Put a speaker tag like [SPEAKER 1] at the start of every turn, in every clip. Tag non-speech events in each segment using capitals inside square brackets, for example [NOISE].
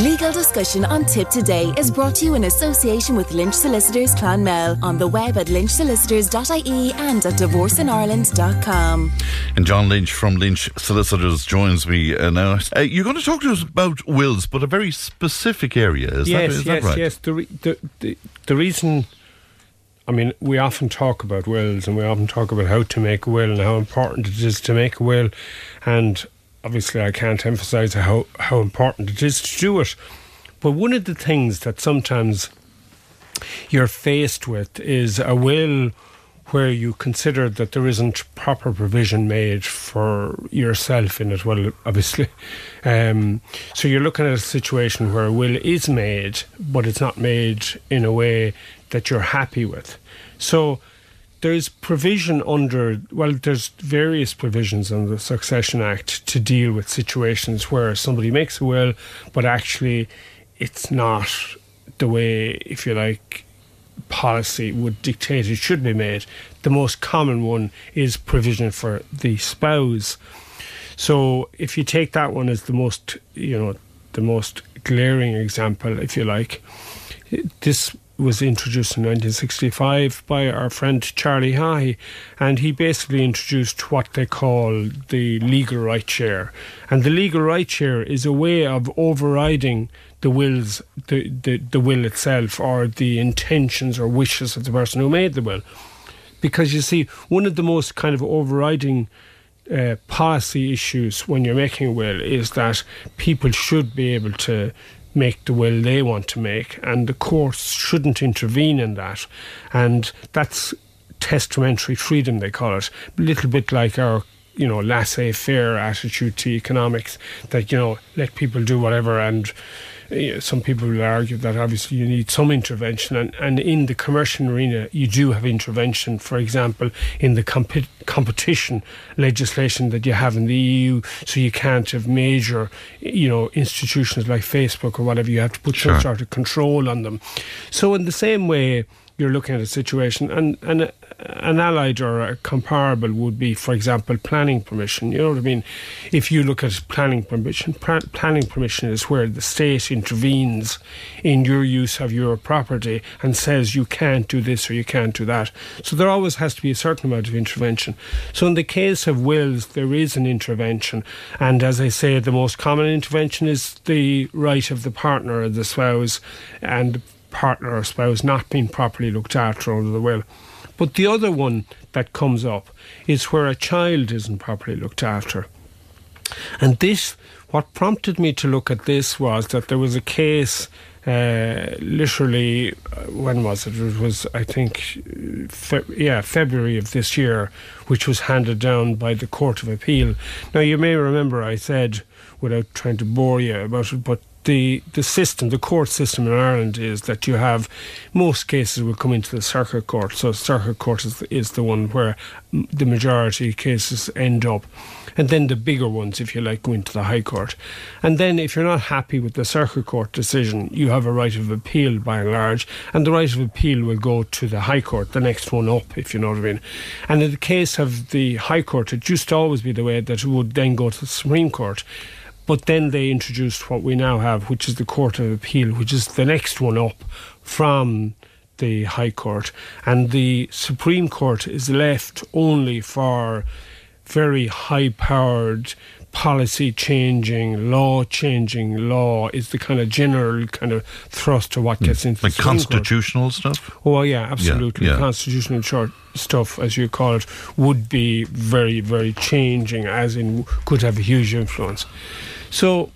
[SPEAKER 1] Legal discussion on Tipp Today is brought to you in association with Lynch Solicitors Clonmel on the web at lynchsolicitors.ie and at divorceinireland.com.
[SPEAKER 2] And John Lynch from Lynch Solicitors joins me uh, now. Uh, you're going to talk to us about wills, but a very specific area. Is
[SPEAKER 3] yes,
[SPEAKER 2] that, is
[SPEAKER 3] yes,
[SPEAKER 2] that right?
[SPEAKER 3] yes. The, re- the, the, the reason, I mean, we often talk about wills and we often talk about how to make a will and how important it is to make a will. And obviously, I can't emphasize how, how important it is to do it. But one of the things that sometimes you're faced with is a will where you consider that there isn't proper provision made for yourself in it. Well, obviously. [LAUGHS] Um, so you're looking at a situation where a will is made, but it's not made in a way that you're happy with. So there's provision under, well, there's various provisions in the Succession Act to deal with situations where somebody makes a will, but actually it's not the way, if you like, policy would dictate it should be made. The most common one is provision for the spouse. So if you take that one as the most, you know, the most glaring example, if you like, this was introduced in 1965 by our friend Charlie Haughey, and he basically introduced what they call the legal right share. And the legal right share is a way of overriding the wills, the, the, the will itself, or the intentions or wishes of the person who made the will. Because you see, one of the most kind of overriding uh, policy issues when you're making a will is that people should be able to make the will they want to make, and the courts shouldn't intervene in that. And that's testamentary freedom, they call it. A little bit like our you know, laissez faire attitude to economics that, you know, let people do whatever. And some people will argue that obviously you need some intervention. And, and in the commercial arena, you do have intervention, for example, in the comp- competition legislation that you have in the EU. So you can't have major, you know, institutions like Facebook or whatever. You have to put
[SPEAKER 2] Sure.
[SPEAKER 3] some sort of control on them. So in the same way, you're looking at a situation, and, and an allied or a comparable would be, for example, planning permission. You know what I mean? If you look at planning permission, pra- planning permission is where the state intervenes in your use of your property and says you can't do this or you can't do that. So there always has to be a certain amount of intervention. So in the case of wills, there is an intervention, and as I say, the most common intervention is the right of the partner the spouse, and partner or spouse not being properly looked after under the will. But the other one that comes up is where a child isn't properly looked after. And this, what prompted me to look at this was that there was a case, uh, literally, uh, when was it? It was, I think, fe- yeah, February of this year, which was handed down by the Court of Appeal. Now, you may remember I said, without trying to bore you about it, but the the system, the court system in Ireland is that you have most cases will come into the circuit court. So circuit court is is the one where the majority cases end up, and then the bigger ones, if you like, go into the high court. And then if you're not happy with the circuit court decision, you have a right of appeal by and large, and the right of appeal will go to the high court, the next one up, if you know what I mean. And in the case of the high court, it used to always be the way that it would then go to the Supreme Court. But then they introduced what we now have, which is the Court of Appeal, which is the next one up from the High Court. And the Supreme Court is left only for very high powered policy changing, law changing law is the kind of general kind of thrust of what hmm. gets into
[SPEAKER 2] Like
[SPEAKER 3] the Supreme Court.
[SPEAKER 2] constitutional stuff?
[SPEAKER 3] Oh yeah, absolutely.
[SPEAKER 2] yeah.
[SPEAKER 3] Constitutional short stuff, as you call it, would be very, very changing, as in could have a huge influence. So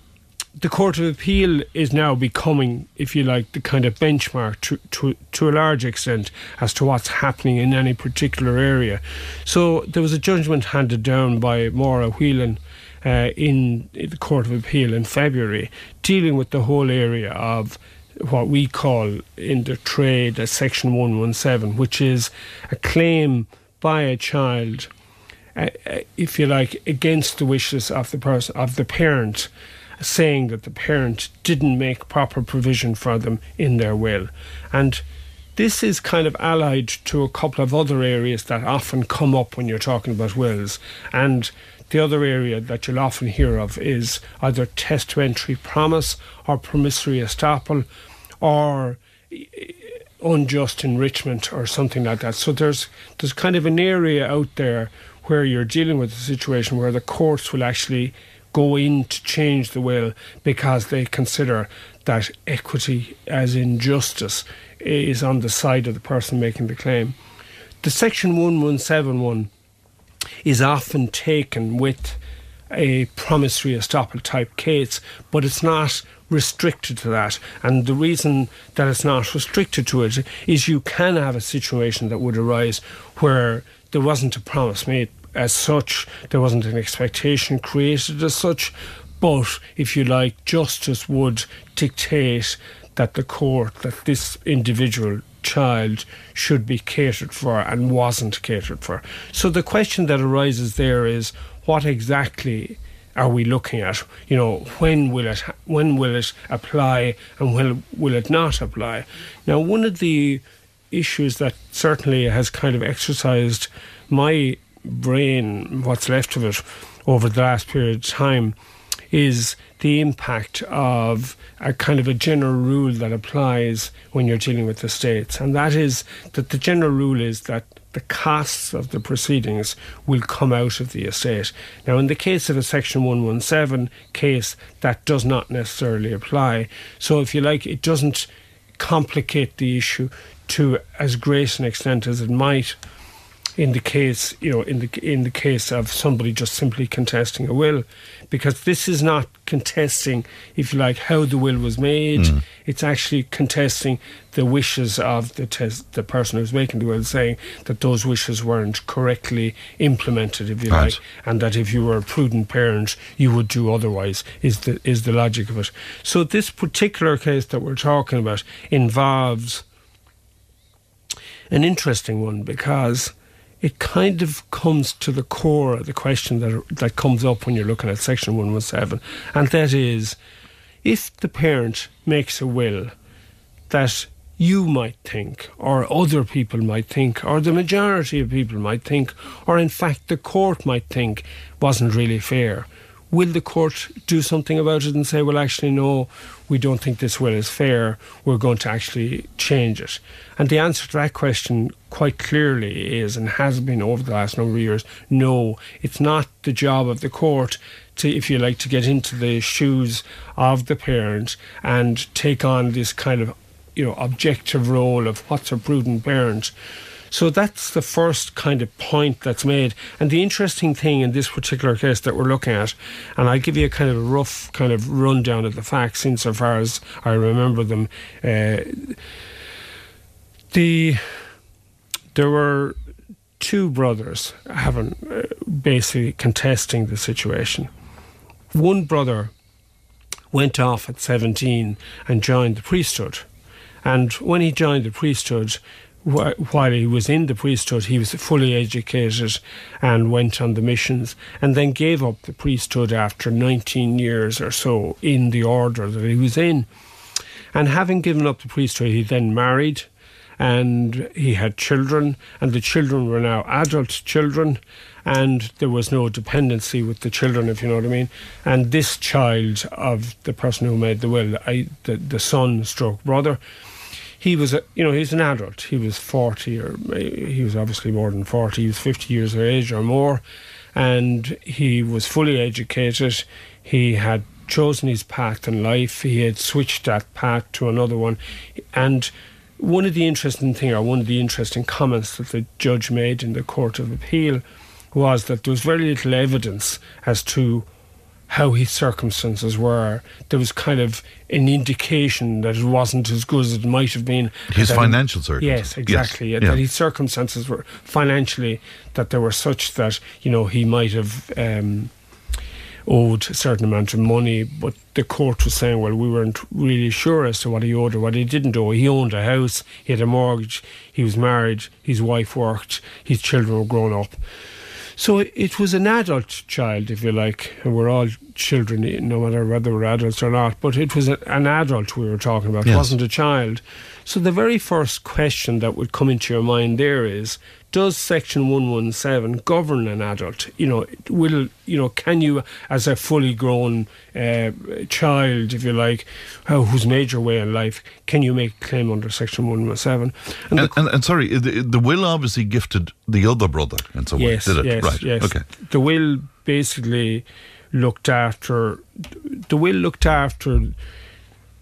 [SPEAKER 3] the Court of Appeal is now becoming, if you like, the kind of benchmark to, to, to a large extent as to what's happening in any particular area. So there was a judgment handed down by Máire Whelan uh, in the Court of Appeal in February dealing with the whole area of what we call in the trade a Section 117, which is a claim by a child uh, uh, if you like, against the wishes of the person of the parent, saying that the parent didn't make proper provision for them in their will, and this is kind of allied to a couple of other areas that often come up when you're talking about wills, and the other area that you'll often hear of is either testamentary promise or promissory estoppel or unjust enrichment or something like that. So there's there's kind of an area out there where you're dealing with a situation where the courts will actually go in to change the will because they consider that equity as in justice is on the side of the person making the claim. The section 1171 is often taken with a promissory estoppel type case, but it's not restricted to that. And the reason that it's not restricted to it is you can have a situation that would arise where there wasn't a promise made as such, there wasn't an expectation created as such, but if you like, justice would dictate that the court, that this individual child should be catered for and wasn't catered for. So the question that arises there is what exactly are we looking at? You know, when will it when will it apply and when will it not apply? Now, one of the issues that certainly has kind of exercised my brain, what's left of it, over the last period of time, is the impact of a kind of a general rule that applies when you're dealing with the states, and that is that the general rule is that the costs of the proceedings will come out of the estate. Now, in the case of a Section 117 case, that does not necessarily apply. So, if you like, it doesn't complicate the issue to as great an extent as it might in the case, you know, in the in the case of somebody just simply contesting a will, because this is not contesting, if you like, how the will was made. Mm. It's actually contesting the wishes of the tes- the person who's making the will, saying that those wishes weren't correctly implemented, if you right. like, and that if you were a prudent parent, you would do otherwise. Is the is the logic of it? So this particular case that we're talking about involves an interesting one because it kind of comes to the core of the question that that comes up when you're looking at section 117 and that is if the parent makes a will that you might think or other people might think or the majority of people might think or in fact the court might think wasn't really fair will the court do something about it and say, well, actually, no, we don't think this will is fair, we're going to actually change it? And the answer to that question quite clearly is, and has been over the last number of years, no, it's not the job of the court to, if you like, to get into the shoes of the parent and take on this kind of, you know, objective role of what's a prudent parent. So that's the first kind of point that's made. And the interesting thing in this particular case that we're looking at, and I'll give you a kind of rough kind of rundown of the facts insofar as I remember them. Uh, the there were two brothers having uh, basically contesting the situation. One brother went off at 17 and joined the priesthood. And when he joined the priesthood, while he was in the priesthood, he was fully educated and went on the missions, and then gave up the priesthood after 19 years or so in the order that he was in. And having given up the priesthood, he then married and he had children, and the children were now adult children, and there was no dependency with the children, if you know what I mean. And this child of the person who made the will, I, the, the son stroke brother, he was, a, you know, he's an adult. He was 40 or he was obviously more than 40. He was 50 years of age or more. And he was fully educated. He had chosen his path in life. He had switched that path to another one. And one of the interesting thing, or one of the interesting comments that the judge made in the Court of Appeal was that there was very little evidence as to how his circumstances were, there was kind of an indication that it wasn't as good as it might have been.
[SPEAKER 2] His financial circumstances.
[SPEAKER 3] Yes, exactly. Yes. That his circumstances were financially that they were such that you know he might have. Um, owed a certain amount of money, but the court was saying, well, we weren't really sure as to what he owed or what he didn't owe. He owned a house, he had a mortgage, he was married, his wife worked, his children were grown up. So it was an adult child, if you like, and we're all children, no matter whether we're adults or not, but it was a, an adult we were talking about, yes. it wasn't a child. So the very first question that would come into your mind there is does Section 117 govern an adult? You know, will, you know, can you, as a fully grown uh, child, if you like, uh, who's made your way in life, can you make a claim under Section 117?
[SPEAKER 2] And, and, and, and sorry, the, the, will obviously gifted the other brother in some
[SPEAKER 3] yes,
[SPEAKER 2] way, did it?
[SPEAKER 3] Yes,
[SPEAKER 2] right.
[SPEAKER 3] yes.
[SPEAKER 2] Okay.
[SPEAKER 3] The will basically looked after, the will looked after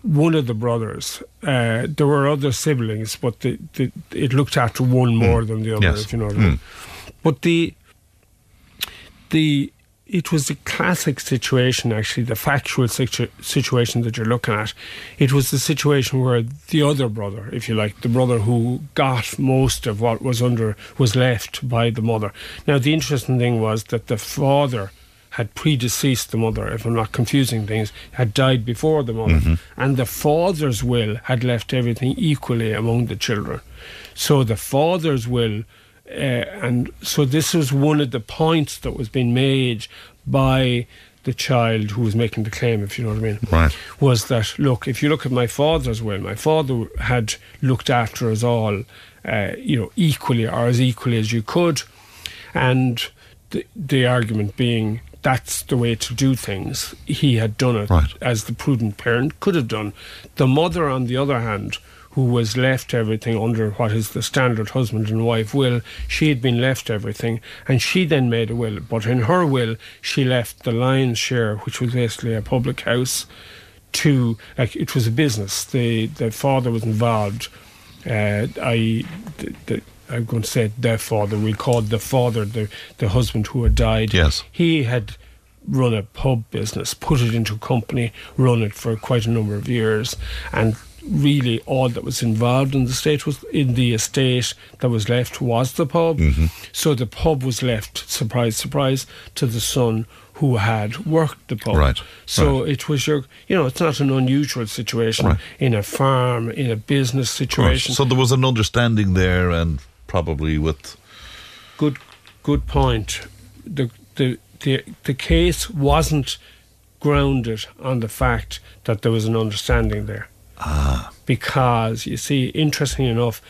[SPEAKER 3] one of the brothers. Uh, there were other siblings, but the, the, it looked after one more mm. than the other,
[SPEAKER 2] yes.
[SPEAKER 3] if you know what I mean. Mm. But the the it was a classic situation, actually, the factual situ- situation that you're looking at. It was the situation where the other brother, if you like, the brother who got most of what was under, was left by the mother. Now, the interesting thing was that the father had predeceased the mother, if I'm not confusing things, had died before the mother, mm-hmm. and the father's will had left everything equally among the children. So the father's will, uh, and so this was one of the points that was being made by the child who was making the claim, if you know what I mean,
[SPEAKER 2] right.
[SPEAKER 3] was that look, if you look at my father's will, my father had looked after us all, uh, you know, equally or as equally as you could, and the the argument being that's the way to do things. He had done it
[SPEAKER 2] right.
[SPEAKER 3] as the prudent parent could have done. The mother, on the other hand, who was left everything under what is the standard husband and wife will, she had been left everything, and she then made a will. But in her will, she left the lion's share, which was basically a public house, to like it was a business. The the father was involved. Uh, I the, the I'm going to say their father. We called the father the the husband who had died.
[SPEAKER 2] Yes,
[SPEAKER 3] he had run a pub business, put it into a company, run it for quite a number of years, and really all that was involved in the state was in the estate that was left was the pub.
[SPEAKER 2] Mm-hmm.
[SPEAKER 3] So the pub was left, surprise, surprise, to the son who had worked the pub.
[SPEAKER 2] Right.
[SPEAKER 3] So
[SPEAKER 2] right.
[SPEAKER 3] it was your, you know, it's not an unusual situation
[SPEAKER 2] right.
[SPEAKER 3] in a farm, in a business situation.
[SPEAKER 2] So there was an understanding there, and probably with
[SPEAKER 3] good good point. The the the the case wasn't grounded on the fact that there was an understanding there.
[SPEAKER 2] Ah.
[SPEAKER 3] Because you see, interesting enough,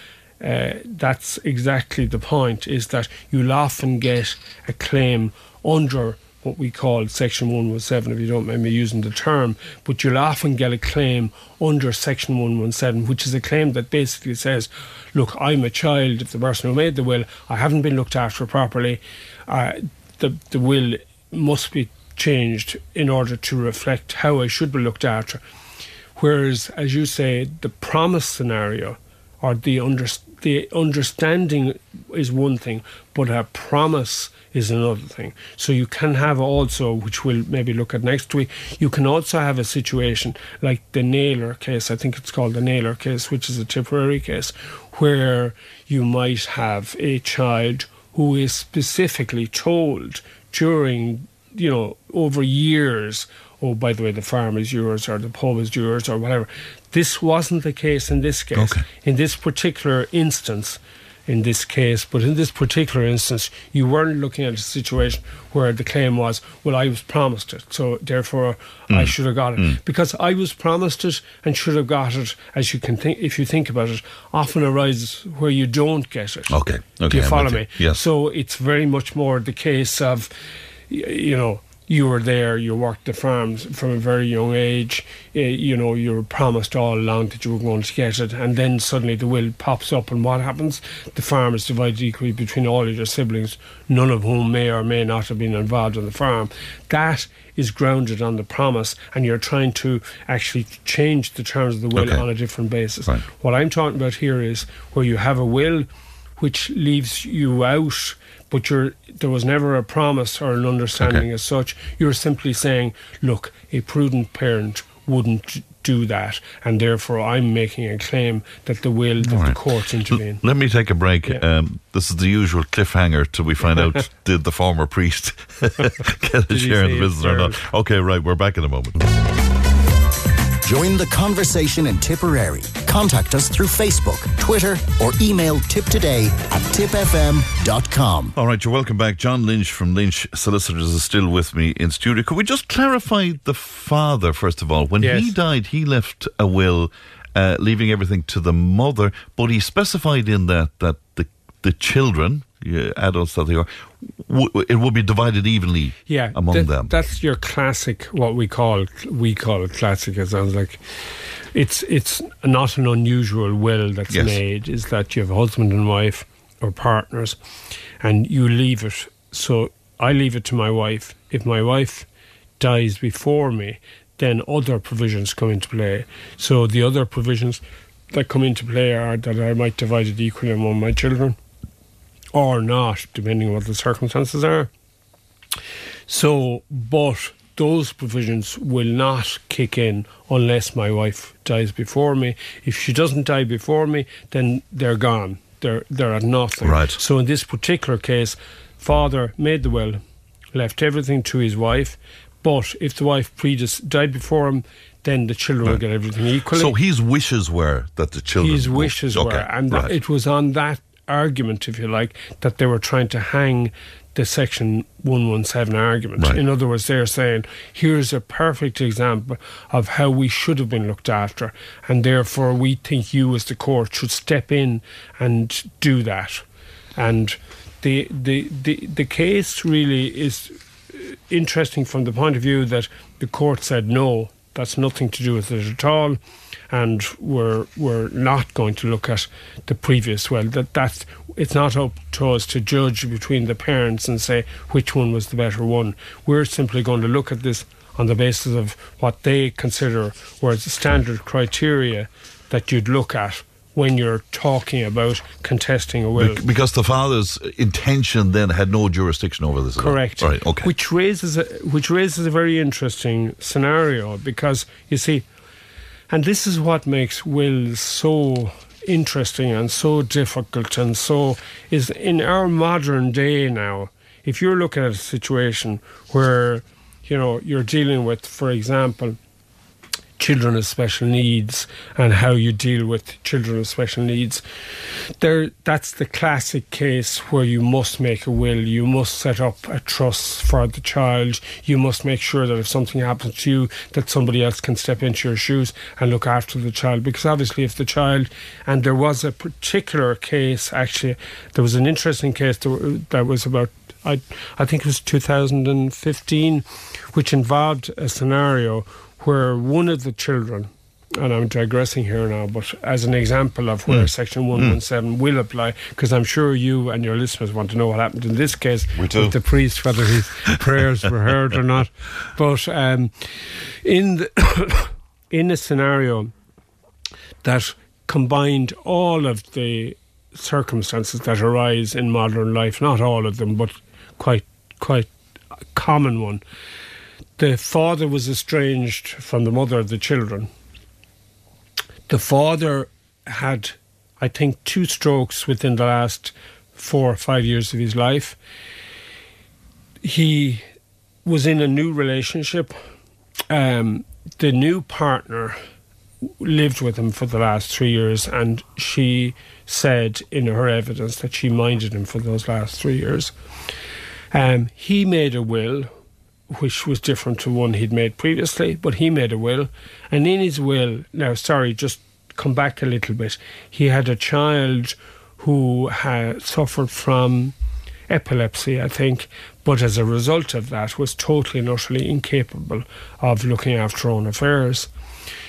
[SPEAKER 3] uh, that's exactly the point. Is that you'll often get a claim under what we call Section 117, if you don't mind me using the term, but you'll often get a claim under Section 117, which is a claim that basically says, look, I'm a child of the person who made the will, I haven't been looked after properly, uh, the, the will must be changed in order to reflect how I should be looked after. Whereas, as you say, the promise scenario or the, under, the understanding is one thing, but a promise is another thing. So you can have also, which we'll maybe look at next week, you can also have a situation like the Naylor case, I think it's called the Naylor case, which is a Tipperary case, where you might have a child who is specifically told during, you know, over years, oh, by the way, the farm is yours or the pub is yours or whatever. This wasn't the case in this case.
[SPEAKER 2] Okay.
[SPEAKER 3] In this particular instance, in this case, but in this particular instance, you weren't looking at a situation where the claim was, well, I was promised it, so therefore mm. I should have got it.
[SPEAKER 2] Mm.
[SPEAKER 3] Because I was promised it and should have got it, as you can think, if you think about it, often arises where you don't get it.
[SPEAKER 2] Okay. okay
[SPEAKER 3] Do you follow me?
[SPEAKER 2] You. Yes.
[SPEAKER 3] So it's very much more the case of, you know, you were there, you worked the farms from a very young age, uh, you know, you were promised all along that you were going to get it, and then suddenly the will pops up, and what happens? The farm is divided equally between all of your siblings, none of whom may or may not have been involved in the farm. That is grounded on the promise, and you're trying to actually change the terms of the will
[SPEAKER 2] okay.
[SPEAKER 3] on a different basis.
[SPEAKER 2] Right.
[SPEAKER 3] What I'm talking about here is where you have a will which leaves you out but there was never a promise or an understanding
[SPEAKER 2] okay.
[SPEAKER 3] as such. You're simply saying, look, a prudent parent wouldn't do that, and therefore I'm making a claim that the will that right. the courts intervene.
[SPEAKER 2] L- let me take a break. Yeah. Um, this is the usual cliffhanger till we find out [LAUGHS] did the former priest [LAUGHS] get a share in the business or not. Okay, right, we're back in a moment.
[SPEAKER 4] Join the conversation in Tipperary. Contact us through Facebook, Twitter, or email tipptoday at tippfm.com.
[SPEAKER 2] All right, you're welcome back. John Lynch from Lynch Solicitors is still with me in studio. Could we just clarify the father, first of all? When
[SPEAKER 3] yes.
[SPEAKER 2] he died, he left a will uh, leaving everything to the mother, but he specified in that that the the children, adults that they are, w- it would be divided evenly
[SPEAKER 3] yeah,
[SPEAKER 2] among
[SPEAKER 3] that-
[SPEAKER 2] them.
[SPEAKER 3] That's your classic. What we call we call it classic. It sounds like it's it's not an unusual will that's
[SPEAKER 2] Yes.
[SPEAKER 3] made. Is that you have a husband and wife or partners, and you leave it. So I leave it to my wife. If my wife dies before me, then other provisions come into play. So the other provisions that come into play are that I might divide it equally among my children or not, depending on what the circumstances are. So, but those provisions will not kick in unless my wife dies before me. If she doesn't die before me, then they're gone. They're they're at nothing.
[SPEAKER 2] Right.
[SPEAKER 3] So in this particular case, father made the will, left everything to his wife, but if the wife predis- died before him, then the children will get everything equally.
[SPEAKER 2] so his wishes were that the children.
[SPEAKER 3] His wishes
[SPEAKER 2] okay,
[SPEAKER 3] were, and
[SPEAKER 2] right.
[SPEAKER 3] it was on that argument, if you like, that they were trying to hang the Section 117 argument.
[SPEAKER 2] Right.
[SPEAKER 3] In other words, they're saying, here's a perfect example of how we should have been looked after, and therefore we think you, as the court, should step in and do that. And the the the, the case really is uh, interesting from the point of view that the court said no, that's nothing to do with it at all, and we're we're not going to look at the previous well. That that's it's not up to us to judge between the parents and say which one was the better one. We're simply going to look at this on the basis of what they consider were the standard criteria that you'd look at when you're talking about contesting a will.
[SPEAKER 2] Because the father's intention then had no jurisdiction over this.
[SPEAKER 3] Correct.
[SPEAKER 2] Right. Okay.
[SPEAKER 3] Which raises a, which raises a very interesting scenario because you see, and this is what makes wills so interesting and so difficult and so is in our modern day now. If you're looking at a situation where you know you're dealing with, for example, children of special needs and how you deal with children of special needs. There, that's the classic case where you must make a will. You must set up a trust for the child. You must make sure that if something happens to you, that somebody else can step into your shoes and look after the child. Because obviously, if the child, and there was a particular case actually, there was an interesting case that that was about I, I think it was 2015, which involved a scenario where one of the children, and I'm digressing here now, but as an example of where Section 117 will apply, because I'm sure you and your listeners want to know what happened in this case with the priest, whether his [LAUGHS] prayers were heard or not. But um, in the [COUGHS] in a scenario that combined all of the circumstances that arise in modern life, not all of them, but quite quite a common one. The father was estranged from the mother of the children. The father had, I think, two strokes within the last four or five years of his life. He was in a new relationship. Um, the new partner lived with him for the last three years, and she said in her evidence that she minded him for those last three years. Um, he made a will, which was different to one he'd made previously, but he made a will, and in his will, now sorry, just come back a little bit. He had a child who had suffered from epilepsy, I think, but as a result of that was totally and utterly incapable of looking after her own affairs.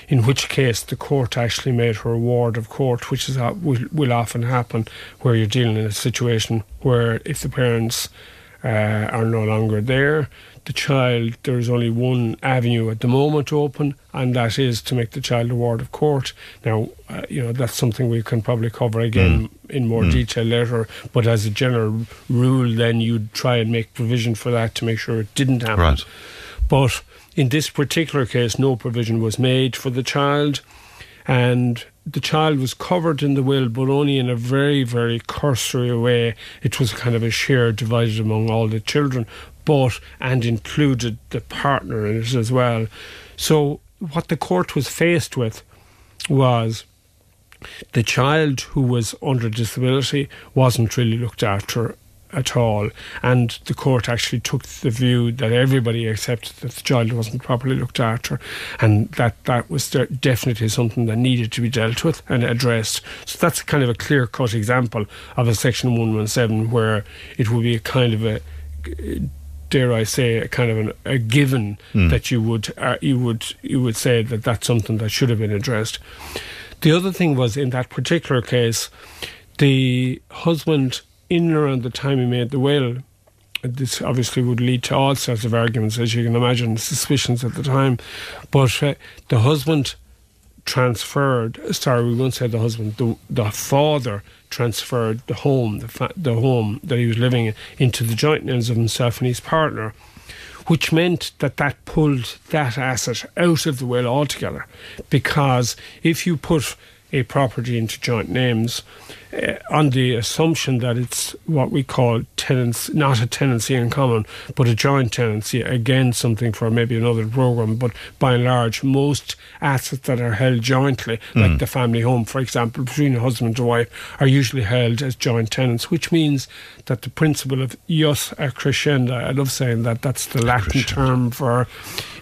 [SPEAKER 3] In which case, the court actually made her a ward of court, which is uh, will, will often happen where you're dealing in a situation where if the parents uh, are no longer there, the child there is only one avenue at the moment open, and that is to make the child a ward of court. Now, uh, you know that's something we can probably cover again in more detail later. But as a general rule, then you'd try and make provision for that to make sure it didn't happen.
[SPEAKER 2] Right.
[SPEAKER 3] But in this particular case, no provision was made for the child, and the child was covered in the will, but only in a very, very cursory way. It was kind of a share divided among all the children, but and included the partner in it as well. So, what the court was faced with was the child who was under disability wasn't really looked after at all. And the court actually took the view that everybody accepted that the child wasn't properly looked after, and that that was definitely something that needed to be dealt with and addressed. So that's kind of a clear cut example of a Section 117 where it would be a kind of a dare I say, a kind of an, a given mm. that you would uh, you would you would say that that's something that should have been addressed. The other thing was in that particular case, the husband, in and around the time he made the will, this obviously would lead to all sorts of arguments, as you can imagine, suspicions at the time. But uh, the husband transferred, sorry, we won't say the husband, the, the father transferred the home, the, fa- the home that he was living in, into the joint names of himself and his partner, which meant that that pulled that asset out of the will altogether. Because if you put a property into joint names, uh, on the assumption that it's what we call tenants, not a tenancy in common, but a joint tenancy. Again, something for maybe another program, but by and large, most assets that are held jointly, mm. like the family home, for example, between a husband and wife, are usually held as joint tenants, which means that the principle of jus accrescendi, I love saying that, that's the Latin term for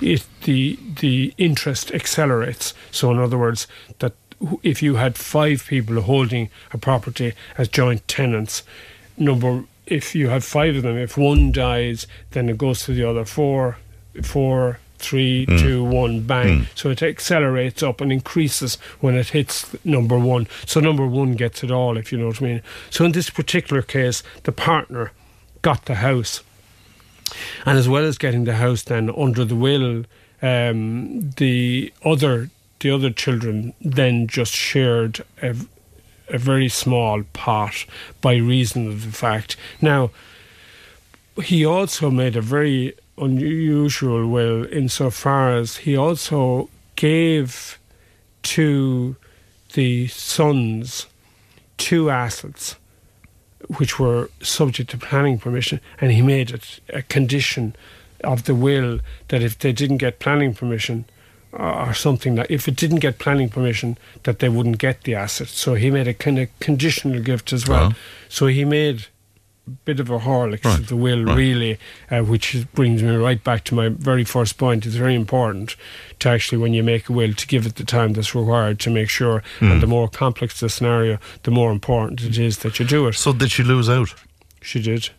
[SPEAKER 3] it, the, the interest accelerates. So, in other words, that if you had five people holding a property as joint tenants, number if you have five of them, if one dies, then it goes to the other four, four, three, mm. two, one, bang. Mm. So it accelerates up and increases when it hits number one. So number one gets it all, if you know what I mean. So in this particular case, the partner got the house. And as well as getting the house, then under the will, um, the other the other children then just shared a, a very small pot by reason of the fact. Now, he also made a very unusual will insofar as he also gave to the sons two assets which were subject to planning permission, and he made it a condition of the will that if they didn't get planning permission, or something that if it didn't get planning permission that they wouldn't get the asset so he made a kind of conditional gift as well uh-huh. so he made a bit of a horlicks right. of the will right. really uh, which brings me right back to my very first point it's very important to actually when you make a will to give it the time that's required to make sure mm. and the more complex the scenario the more important it is that you do it
[SPEAKER 2] so did she lose out
[SPEAKER 3] she did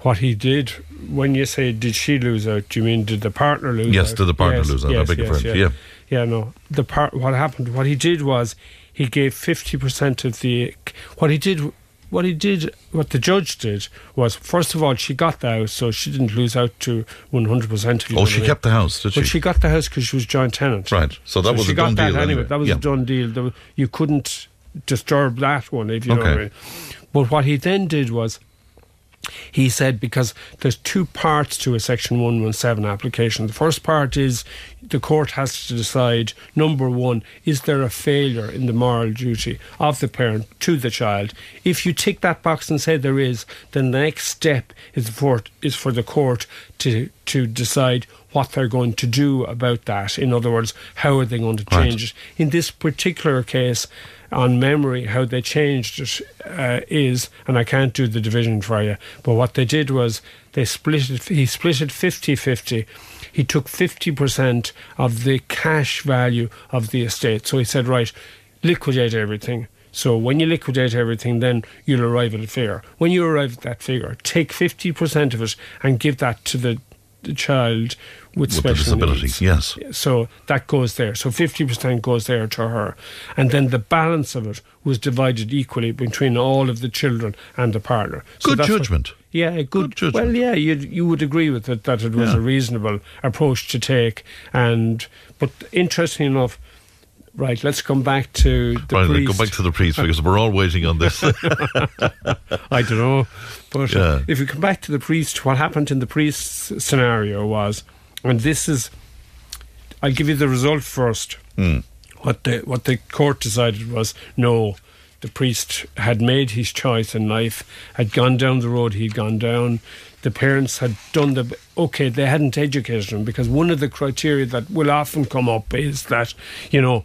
[SPEAKER 3] what he did. When you say did she lose out, do you mean did the partner lose
[SPEAKER 2] yes,
[SPEAKER 3] out?
[SPEAKER 2] Yes, did the partner yes, lose out? Yes, I beg yes,
[SPEAKER 3] yeah.
[SPEAKER 2] yeah.
[SPEAKER 3] Yeah, no. The part what happened what he did was he gave fifty percent of the what he did what he did what the judge did was first of all she got the house so she didn't lose out to 100%
[SPEAKER 2] oh she kept the house did
[SPEAKER 3] she
[SPEAKER 2] but
[SPEAKER 3] she got the house because she was joint tenant
[SPEAKER 2] right so that so was
[SPEAKER 3] she
[SPEAKER 2] a
[SPEAKER 3] got
[SPEAKER 2] done
[SPEAKER 3] that
[SPEAKER 2] deal
[SPEAKER 3] anyway.
[SPEAKER 2] anyway
[SPEAKER 3] that was
[SPEAKER 2] yeah.
[SPEAKER 3] a done deal you couldn't disturb that one if you okay. know what I mean but what he then did was he said because there's two parts to a Section 117 application. The first part is the court has to decide number one, is there a failure in the moral duty of the parent to the child? If you tick that box and say there is, then the next step is for, is for the court to, to decide what they're going to do about that. In other words, how are they going to change right. it? In this particular case, on memory how they changed it uh, is, and I can't do the division for you, but what they did was they split it, he split it 50 50. He took 50% of the cash value of the estate. So he said, right, liquidate everything. So when you liquidate everything, then you'll arrive at a figure. When you arrive at that figure, take 50% of it and give that to the, the child with, with special
[SPEAKER 2] disabilities. Yes.
[SPEAKER 3] So that goes there. So 50% goes there to her. And then the balance of it was divided equally between all of the children and the partner.
[SPEAKER 2] So good judgment. What,
[SPEAKER 3] yeah, good,
[SPEAKER 2] good judgment.
[SPEAKER 3] Well, yeah, you you would agree with it that it was yeah. a reasonable approach to take. And but interesting enough, Right, let's come back to the
[SPEAKER 2] right,
[SPEAKER 3] priest.
[SPEAKER 2] Go back to the priest [LAUGHS] because we're all waiting on this. [LAUGHS]
[SPEAKER 3] I don't know, but yeah. if we come back to the priest, what happened in the priest's scenario was and this is, I'll give you the result first.
[SPEAKER 2] Mm.
[SPEAKER 3] What the what the court decided was no, the priest had made his choice in life, had gone down the road he'd gone down. The parents had done the okay. They hadn't educated him because one of the criteria that will often come up is that you know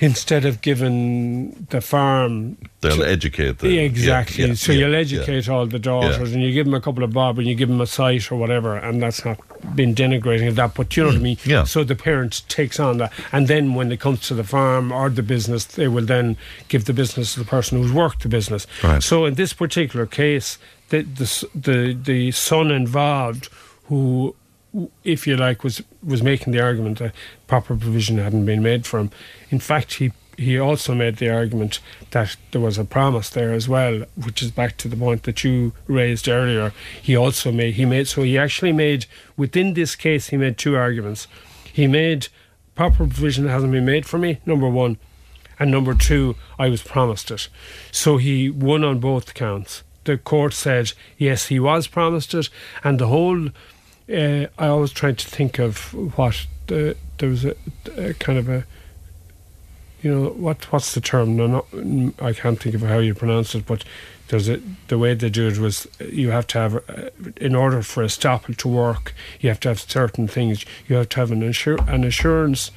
[SPEAKER 3] instead of giving the farm
[SPEAKER 2] They'll educate them.
[SPEAKER 3] Exactly.
[SPEAKER 2] Yeah, yeah,
[SPEAKER 3] so
[SPEAKER 2] yeah,
[SPEAKER 3] you'll educate all the daughters, and you give them a couple of bob, and you give them a site or whatever, and that's not been denigrating of that. But you know what I mean.
[SPEAKER 2] Mm, Yeah.
[SPEAKER 3] So the parent takes on that, and then when it comes to the farm or the business, they will then give the business to the person who's worked the business.
[SPEAKER 2] Right.
[SPEAKER 3] So in this particular case, the the the, the son involved who. If you like, was was making the argument that proper provision hadn't been made for him. In fact, he he also made the argument that there was a promise there as well, which is back to the point that you raised earlier. He also made he made so he actually made within this case he made two arguments. He made proper provision hasn't been made for me. Number one, and number two, I was promised it. So he won on both counts. The court said yes, he was promised it, and the whole. Uh, I always try to think of what the, there was a, a kind of a you know what what's the term? No, no, mm, I can't think of how you pronounce it, but there's a the way they do it was uh, you have to have uh, in order for a estoppel to work, you have to have certain things. You have to have an assur- an assurance,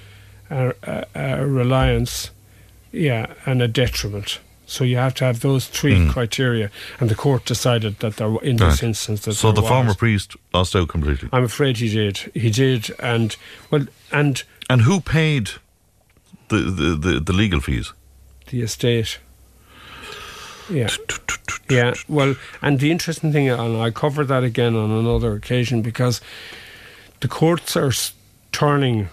[SPEAKER 3] a, a, a reliance, yeah, and a detriment. So you have to have those three mm. criteria, and the court decided that there, in this
[SPEAKER 2] Right.
[SPEAKER 3] instance, that
[SPEAKER 2] So the
[SPEAKER 3] was.
[SPEAKER 2] former priest lost out completely.
[SPEAKER 3] I'm afraid he did. He did, and well, and
[SPEAKER 2] And who paid the, the, the, the legal fees?
[SPEAKER 3] the estate. Yeah. Yeah, well, and the interesting thing, and I cover that again on another occasion because the courts are turning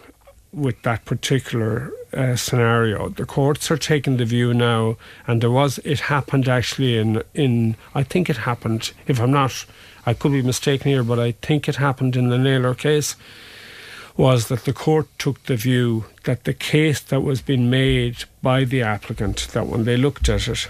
[SPEAKER 3] with that particular uh, scenario. The courts are taking the view now, and there was it happened actually in in I think it happened. If I'm not, I could be mistaken here, but I think it happened in the Naylor case. Was that the court took the view that the case that was being made by the applicant, that when they looked at it,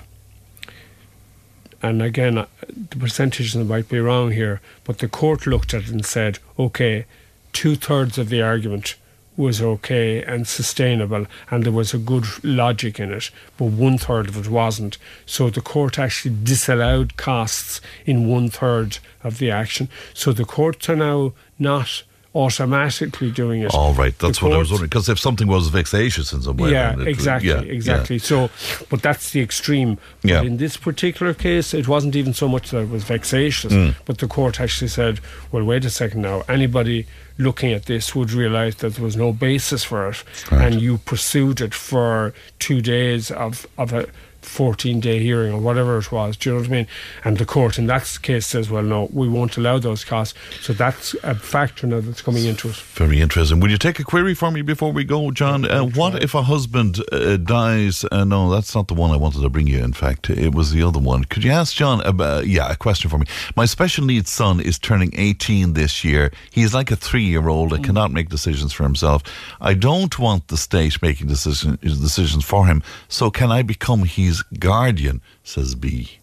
[SPEAKER 3] and again, uh, the percentages might be wrong here, but the court looked at it and said, okay, two thirds of the argument was okay and sustainable, and there was a good logic in it, but one third of it wasn't. So the court actually disallowed costs in one third of the action. So the courts are now not automatically doing it.
[SPEAKER 2] All right, that's what I was wondering. Because if something was vexatious in some way,
[SPEAKER 3] yeah,
[SPEAKER 2] it-
[SPEAKER 3] exactly,
[SPEAKER 2] yeah,
[SPEAKER 3] exactly. So, but that's the extreme. But
[SPEAKER 2] Yeah.
[SPEAKER 3] in this particular case, it wasn't even so much that it was vexatious,
[SPEAKER 2] Mm.
[SPEAKER 3] but the court actually said, "Well, wait a second now. Anybody looking at this would realise that there was no basis for it,
[SPEAKER 2] Right.
[SPEAKER 3] and you pursued it for two days of of a." 14 day hearing or whatever it was, do you know what I mean? And the court in that case says, well, no, we won't allow those costs. So that's a factor now that's coming into it.
[SPEAKER 2] Very interesting. Will you take a query for me before we go, John? Uh, what if a husband uh, dies? Uh, no, that's not the one I wanted to bring you. In fact, it was the other one. Could you ask John? About, yeah, a question for me. My special needs son is turning 18 this year. He's like a three-year-old and cannot make decisions for himself. I don't want the state making decision, decisions for him. So can I become his guardian? Says B.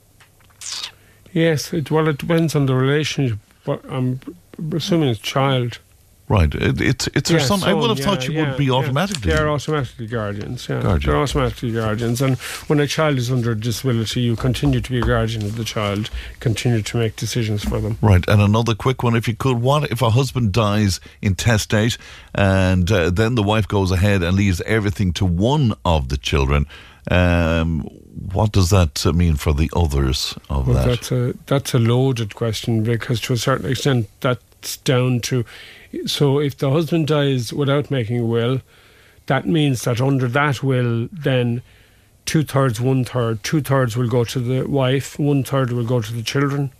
[SPEAKER 3] Yes, it, well, it depends on the relationship, but I'm assuming it's child.
[SPEAKER 2] Right. It, it's it's her
[SPEAKER 3] Yeah,
[SPEAKER 2] son. I would have
[SPEAKER 3] son,
[SPEAKER 2] thought
[SPEAKER 3] yeah,
[SPEAKER 2] you
[SPEAKER 3] yeah,
[SPEAKER 2] would be
[SPEAKER 3] yeah.
[SPEAKER 2] automatically.
[SPEAKER 3] They're automatically guardians, yeah.
[SPEAKER 2] Guardian.
[SPEAKER 3] They're automatically guardians. And when a child is under a disability, you continue to be a guardian of the child, continue to make decisions for them.
[SPEAKER 2] Right, and another quick one, if you could. What if a husband dies intestate and uh, then the wife goes ahead and leaves everything to one of the children? Um, what does that uh, mean for the others of
[SPEAKER 3] Well,
[SPEAKER 2] that?
[SPEAKER 3] that's a that's a loaded question because to a certain extent that's down to so if the husband dies without making a will, that means that under that will then two thirds, one third, two thirds will go to the wife, one third will go to the children.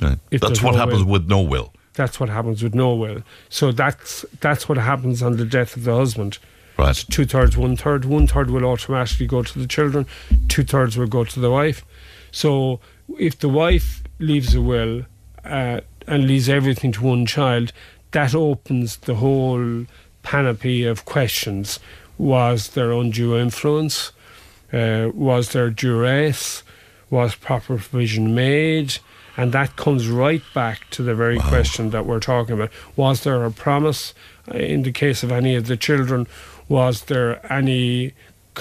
[SPEAKER 2] Right. That's what
[SPEAKER 3] no
[SPEAKER 2] happens
[SPEAKER 3] will.
[SPEAKER 2] with no will.
[SPEAKER 3] That's what happens with no will. So that's that's what happens on the death of the husband.
[SPEAKER 2] Right.
[SPEAKER 3] Two thirds, one third. One third will automatically go to the children. Two thirds will go to the wife. So if the wife leaves a will uh, and leaves everything to one child, that opens the whole panoply of questions. Was there undue influence? Uh, was there duress? Was proper provision made? And that comes right back to the very question that we're talking about. Was there a promise in the case of any of the children? Was there any,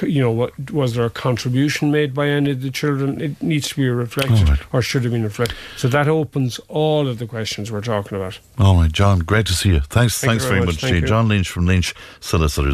[SPEAKER 3] you know, what, was there a contribution made by any of the children? It needs to be reflected
[SPEAKER 2] right.
[SPEAKER 3] or should have been reflected. So that opens all of the questions we're talking about.
[SPEAKER 2] All right, John, great to see you. Thanks,
[SPEAKER 3] Thank you
[SPEAKER 2] thanks
[SPEAKER 3] very
[SPEAKER 2] very
[SPEAKER 3] much.
[SPEAKER 2] much,
[SPEAKER 3] Thank
[SPEAKER 2] you.
[SPEAKER 3] you.
[SPEAKER 2] John Lynch from Lynch Solicitors.